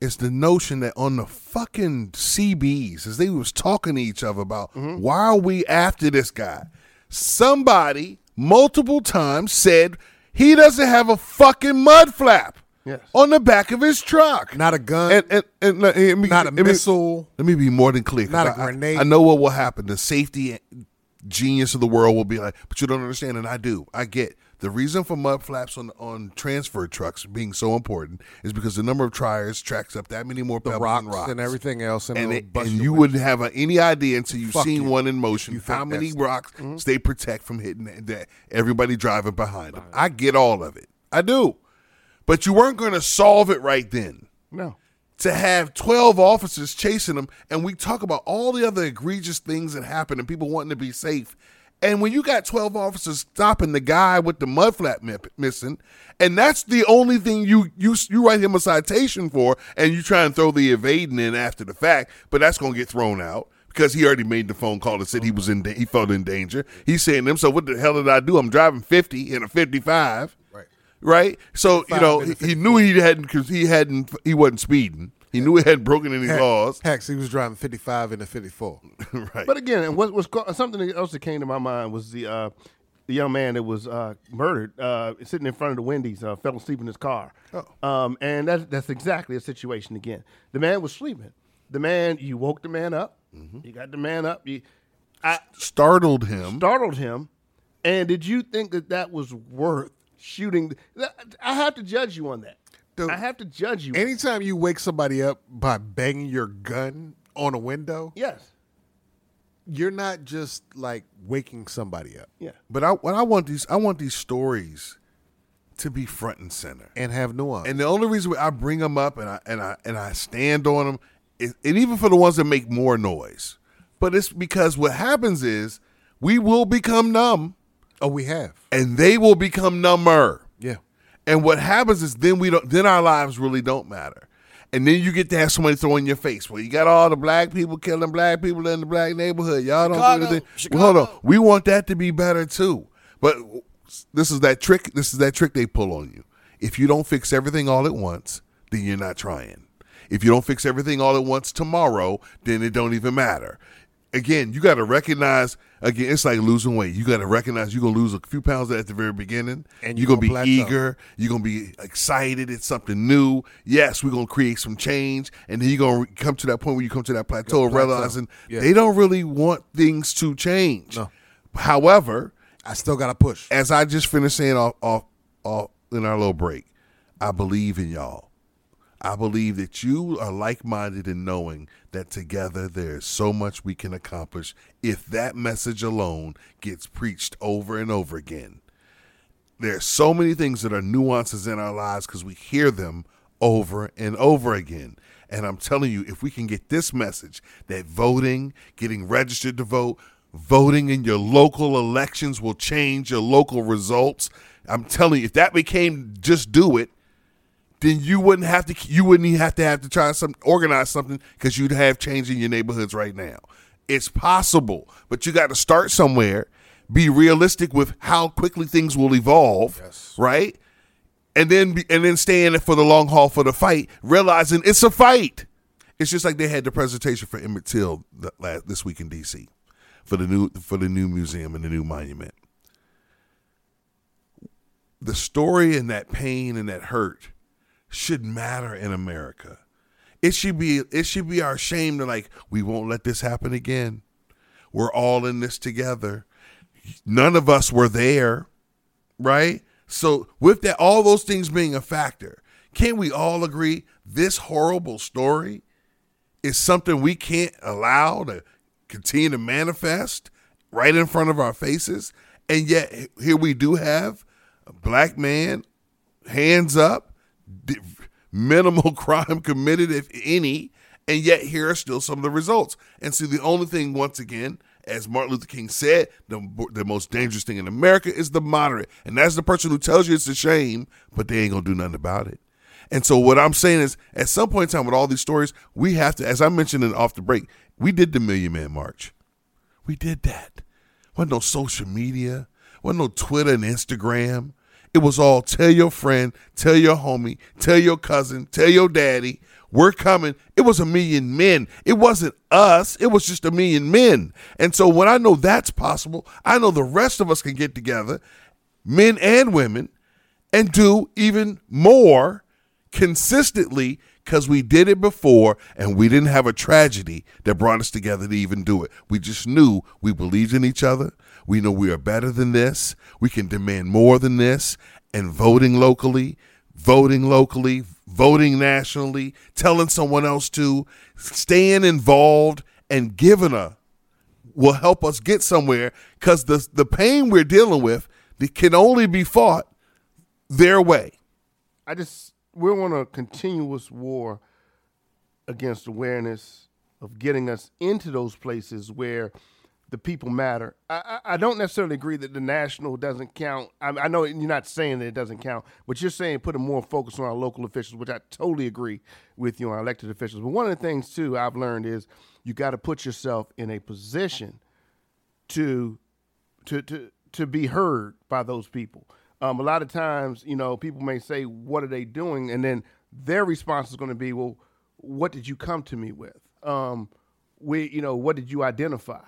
is the notion that on the fucking CBs, as they was talking to each other about mm-hmm. why are we after this guy, somebody multiple times said he doesn't have a fucking mud flap Yes. on the back of his truck, Not a gun. and and, and, let me- not a let me- missile. let me be more than clear. Not a I- I- grenade. I, know what will happen. The safety genius of the world will be like, but you don't understand, and I do. I get the reason for mud flaps on on transfer trucks being so important is because the number of tires tracks up that many more the pebbles rocks, and rocks and everything else, and, And, it, and you wouldn't have any idea until you've Fuck seen you. one in motion. You how many that's- Mm-hmm. rocks they protect from hitting that, that everybody driving behind them? I get all of it. I do, but you weren't going to solve it right then No. to have 12 officers chasing them and we talk about all the other egregious things that happen and people wanting to be safe and when you got 12 officers stopping the guy with the mud flap mi- missing and that's the only thing you you you write him a citation for and you try and throw the evading in after the fact but that's going to get thrown out because he already made the phone call and said he was in da- he felt in danger. He's saying to himself, "What the hell did I do? I'm driving 50 in a 55." Right. Right. So you know he, he knew he hadn't because he hadn't he wasn't speeding. He knew he hadn't broken any Heck, laws. Heck, he was driving 55 in a 54. right. But again, and what was something else that came to my mind was the uh, the young man that was uh, murdered uh, sitting in front of the Wendy's, uh, fell asleep in his car. Um, and that's that's exactly a situation again. The man was sleeping. The man, you woke the man up. You got the man up. You, I startled him. startled him. And did you think that that was worth shooting? I have to judge you on that. Dude, I have to judge you. Anytime you wake somebody up by banging your gun on a window, yes. you're not just like waking somebody up Yeah. But I what I want these I want these stories to be front and center. and have nuance. And the only reason I bring them up and I and I and I stand on them, is, and even for the ones that make more noise, but it's because what happens is we will become numb, oh, we have. and they will become number. And what happens is then we don't then our lives really don't matter. And then you get to have somebody throw in your face. Well, you got all the black people killing black people in the black neighborhood. Y'all don't Chicago, do anything. Chicago. Well, hold on. We want that to be better too. But this is that trick. This is that trick they pull on you. If you don't fix everything all at once, then you're not trying. If you don't fix everything all at once tomorrow, then it don't even matter. Again, you got to recognize. Again, it's like losing weight. You got to recognize you're gonna lose a few pounds at the very beginning, And you're you're gonna, gonna be eager. You're gonna be excited. It's something new. Yes, we're gonna create some change, and then you're gonna come to that point where you come to that plateau of realizing Yeah. they don't really want things to change. No. However, I still got to push. as I just finished saying off, off, off in our little break, I believe in y'all. I believe that you are like minded in knowing that together there is so much we can accomplish if that message alone gets preached over and over again. There are so many things that are nuances in our lives because we hear them over and over again. And I'm telling you, if we can get this message that voting, getting registered to vote, voting in your local elections will change your local results. I'm telling you, if that became just do it, then you wouldn't have to you wouldn't even have to have to try some organize something because you'd have change in your neighborhoods right now. It's possible, but you got to start somewhere. Be realistic with how quickly things will evolve, yes. right? And then be, and then stay in it for the long haul for the fight, realizing it's a fight. It's just like they had the presentation for Emmett Till last, this week in D.C. for the new for the new museum and the new monument. The story and that pain and that hurt should matter in America. It should be it should be our shame to like we won't let this happen again. We're all in this together. None of us were there, right? So with that all those things being a factor, can we all agree this horrible story is something we can't allow to continue to manifest right in front of our faces? And yet here we do have a black man hands up minimal crime committed, if any, and yet here are still some of the results. And so the only thing, once again, as Martin Luther King said, the, the most dangerous thing in America is the moderate. And that's the person who tells you it's a shame, but they ain't going to do nothing about it. And so what I'm saying is, at some point in time with all these stories, we have to, as I mentioned in off the break, we did the Million Man March. We did that. Wasn't no social media. Wasn't no Twitter and Instagram. It was all tell your friend, tell your homie, tell your cousin, tell your daddy, we're coming. It was a million men. It wasn't us. It was just a million men. And so when I know that's possible, I know the rest of us can get together, men and women, and do even more consistently because we did it before and we didn't have a tragedy that brought us together to even do it. We just knew we believed in each other. We know we are better than this. We can demand more than this. And voting locally, voting locally, voting nationally, telling someone else to, staying involved and giving a will help us get somewhere because the, the pain we're dealing with it can only be fought their way. I just we're on a continuous war against awareness of getting us into those places where the people matter. I, I, don't necessarily agree that the national doesn't count. I, I know you're not saying that it doesn't count, but you're saying put a more focus on our local officials, which I totally agree with you on elected officials. But one of the things too I've learned is you got to put yourself in a position to to to to be heard by those people. Um, a lot of times, you know, people may say, "What are they doing?" and then their response is going to be, "Well, what did you come to me with? Um, we, you know, what did you identify?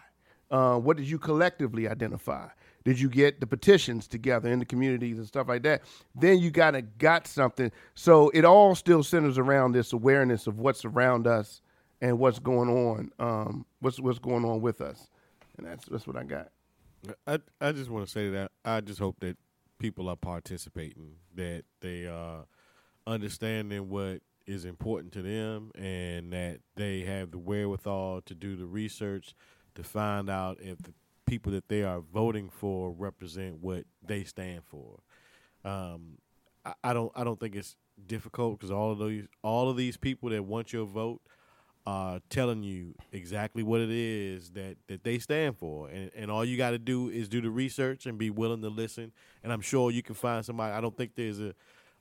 Uh, what did you collectively identify? Did you get the petitions together in the communities and stuff like that? Then you kind of got something. So it all still centers around this awareness of what's around us and what's going on, um, what's what's going on with us, and that's that's what I got. I I just want to say that I just hope that people are participating, that they are understanding what is important to them, and that they have the wherewithal to do the research to find out if the people that they are voting for represent what they stand for. Um, I, I don't I don't think it's difficult because all of those all of these people that want your vote are telling you exactly what it is that, that they stand for. And, and all you got to do is do the research and be willing to listen. And I'm sure you can find somebody. I don't think there's a,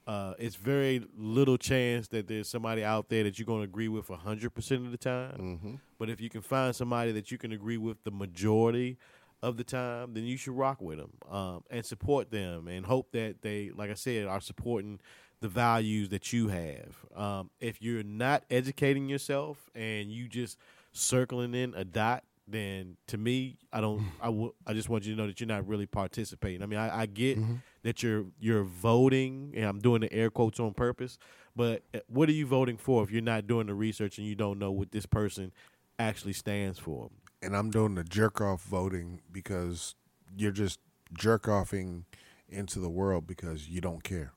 uh, it's very little chance that there's somebody out there that you're going to agree with 100% of the time. But if you can find somebody that you can agree with the majority of the time, then you should rock with them um, and support them and hope that they, like I said, are supporting the values that you have. Um, if you're not educating yourself and you just circling in a dot, then to me, I don't. I. I just want you to know that you're not really participating. I mean, I, I get that you're you're voting, and I'm doing the air quotes on purpose. But uh, what are you voting for if you're not doing the research and you don't know what this person actually stands for? and I'm doing the jerk off voting because you're just jerk offing into the world because you don't care.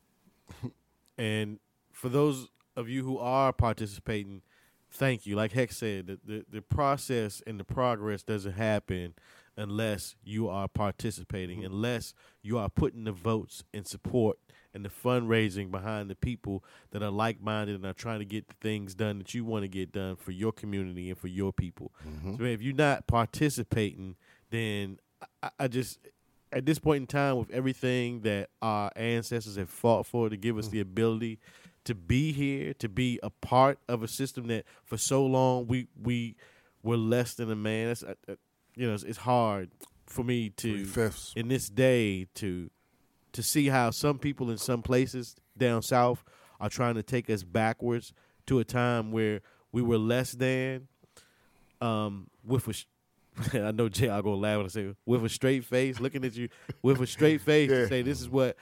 And for those of you who are participating, thank you. Like Hex said, the, the, the process and the progress doesn't happen unless you are participating, mm-hmm. unless you are putting the votes and support and the fundraising behind the people that are like minded and are trying to get the things done that you want to get done for your community and for your people. Mm-hmm. So if you're not participating, then I, I just at this point in time, with everything that our ancestors have fought for to give us mm. the ability to be here, to be a part of a system that for so long we we were less than a man. That's, uh, uh, you know, it's, it's hard for me to in this day to to see how some people in some places down south are trying to take us backwards to a time where we were less than um with a I know Jay I'll go laugh when I say with a straight face looking at you with a straight face to say this is what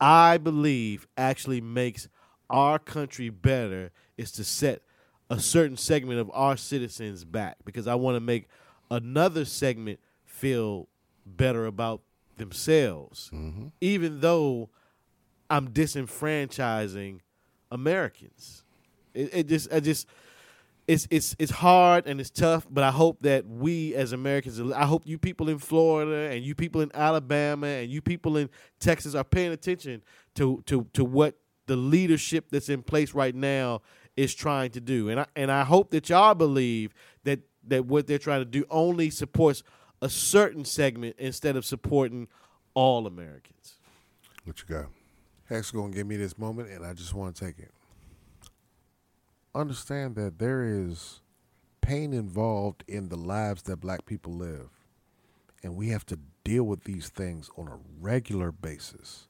I believe actually makes our country better is to set a certain segment of our citizens back because I want to make another segment feel better about themselves, mm-hmm. even though I'm disenfranchising Americans. It, it just, I just, it's it's it's hard and it's tough, but I hope that we as Americans, I hope you people in Florida and you people in Alabama and you people in Texas are paying attention to to to what the leadership that's in place right now is trying to do, and I and I hope that y'all believe that that what they're trying to do only supports a certain segment instead of supporting all Americans. What you got? Hex gonna give me this moment, and I just want to take it. Understand that there is pain involved in the lives that black people live, and we have to deal with these things on a regular basis.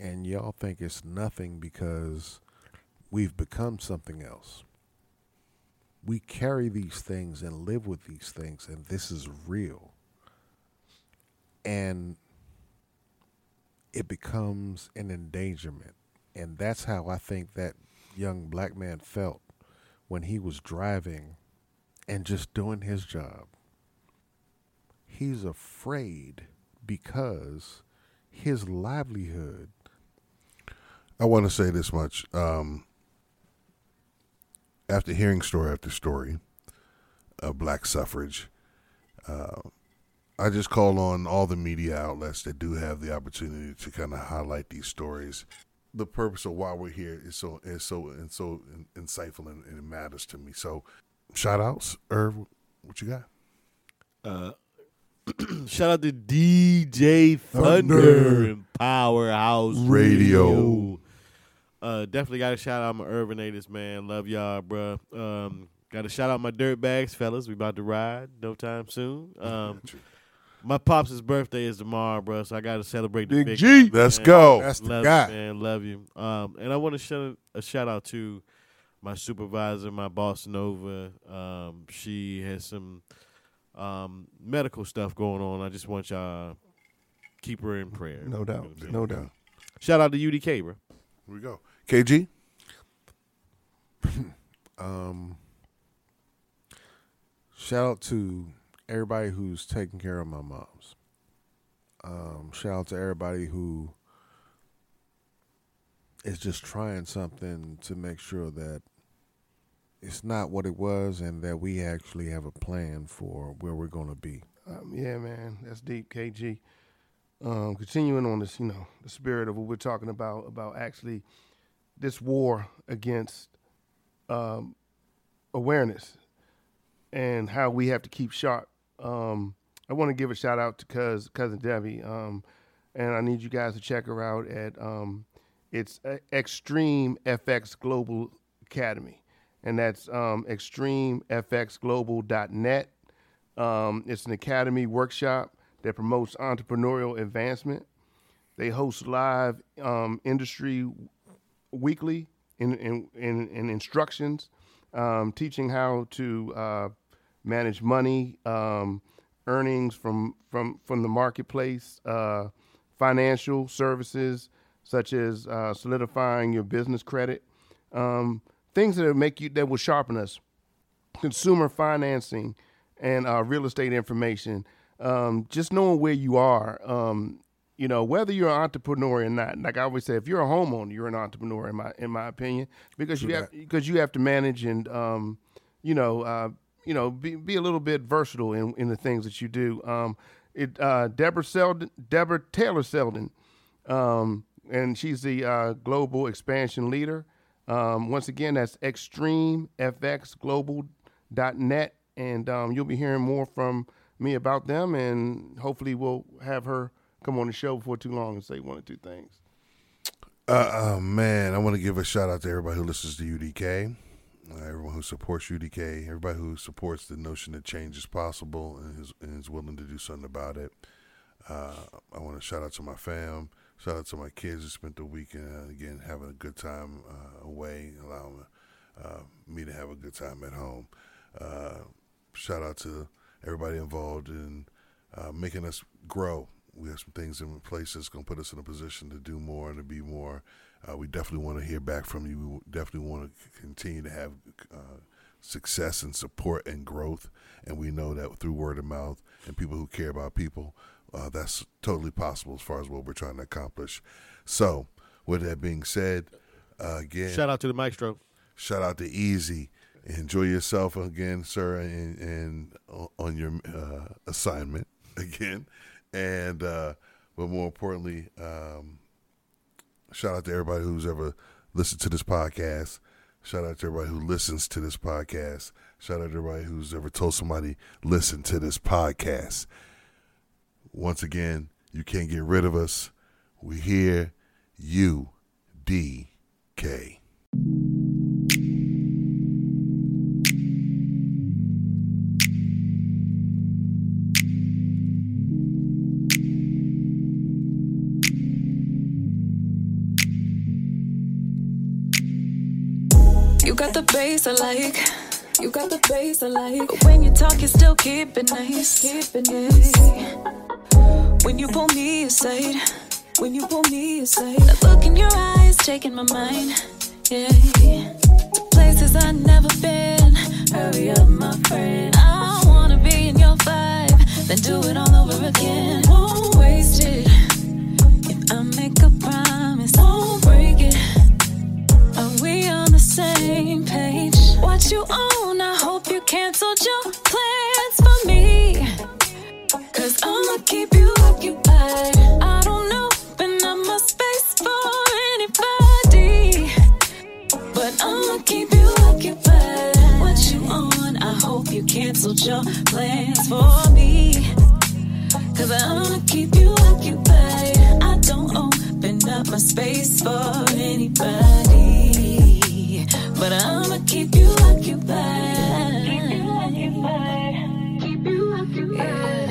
And y'all think it's nothing because we've become something else. We carry these things and live with these things, and this is real. And it becomes an endangerment. And that's how I think that young black man felt when he was driving and just doing his job. He's afraid because his livelihood I want to say this much. Um, after hearing story after story of black suffrage, uh, I just call on all the media outlets that do have the opportunity to kind of highlight these stories. The purpose of why we're here is so is so and so in- insightful and, and it matters to me. So, shout outs, Irv. What you got? Uh, Shout out to DJ Thunder, Thunder. and Powerhouse Radio. Radio. Uh, definitely got to shout out my Urbanators, man. Love y'all, bro. Um, got to shout out my dirt bags, fellas. We about to ride no time soon. Um, my pops' birthday is tomorrow, bro. so I got to celebrate the Big big G. guy, Let's man. go. That's the Love guy. you, man. Love you. Um, and I want to shout a shout out to my supervisor, my boss Nova. Um, she has some um, medical stuff going on. I just want y'all keep her in prayer. No doubt. No doubt. Shout out to UDK, bro. Here we go. KG. Um, shout out to everybody who's taking care of my moms. Um, shout out to everybody who is just trying something to make sure that it's not what it was and that we actually have a plan for where we're going to be. Um, yeah, man, that's deep, KG. Um, continuing on this, you know, the spirit of what we're talking about, about actually this war against um, awareness and how we have to keep sharp. Um, I want to give a shout out to cuz cousin Debbie, um, and I need you guys to check her out at um, it's uh, Extreme FX Global Academy, and that's um, extremefxglobal.net. Um, it's an academy workshop that promotes entrepreneurial advancement. They host live um, industry weekly in, in, in, in instructions, um, teaching how to uh, manage money, um, earnings from, from, from the marketplace, uh, financial services such as uh, solidifying your business credit, um, things that make you that will sharpen us consumer financing and uh, real estate information. Um, just knowing where you are, um, you know, whether you're an entrepreneur or not. Like I always say, if you're a homeowner, you're an entrepreneur in my in my opinion, because you have because you have to manage and um, you know, uh, you know, be be a little bit versatile in, in the things that you do. Um, it uh, Deborah Selden, Deborah Taylor Selden, um, and she's the uh, global expansion leader. Um, once again, that's extremefxglobal.net, and um, you'll be hearing more from me about them, and hopefully we'll have her come on the show before too long and say one or two things. Uh, oh man, I want to give a shout out to everybody who listens to UDK, uh, everyone who supports UDK, everybody who supports the notion that change is possible and is, and is willing to do something about it. Uh, I want to shout out to my fam, shout out to my kids who spent the weekend uh, again having a good time uh, away, allowing uh, me to have a good time at home. Uh, shout out to everybody involved in uh, making us grow. We have some things in place that's going to put us in a position to do more and to be more. Uh, we definitely want to hear back from you. We definitely want to continue to have uh, success and support and growth. And we know that through word of mouth and people who care about people, uh, that's totally possible as far as what we're trying to accomplish. So, with that being said, uh, again, Shout out to the Maestro. Shout out to Easy. Enjoy yourself again, sir, and, and on your uh, assignment again. And uh, but more importantly, um, shout out to everybody who's ever listened to this podcast. Shout out to everybody who listens to this podcast. Shout out to everybody who's ever told somebody listen to this podcast. Once again, you can't get rid of us. We here. U D K. got the bass I like. You got the bass I like. But when you talk, you still keep it nice. Keep it nice. When you pull me aside, when you pull me aside, that look in your eyes taking my mind. Yeah. Places I've never been. Hurry up, my friend. I wanna be in your vibe, then do it all over again. Won't waste it. Same page? What you own, I hope you canceled your plans for me. Cause I'ma keep you occupied. I don't open up my space for anybody. But I'ma keep you occupied. What you on, I hope you canceled your plans for me. Cause I wanna keep you occupied. I don't open up my space for anybody. But I'ma keep you occupied. Keep you occupied. Keep you occupied. Yeah.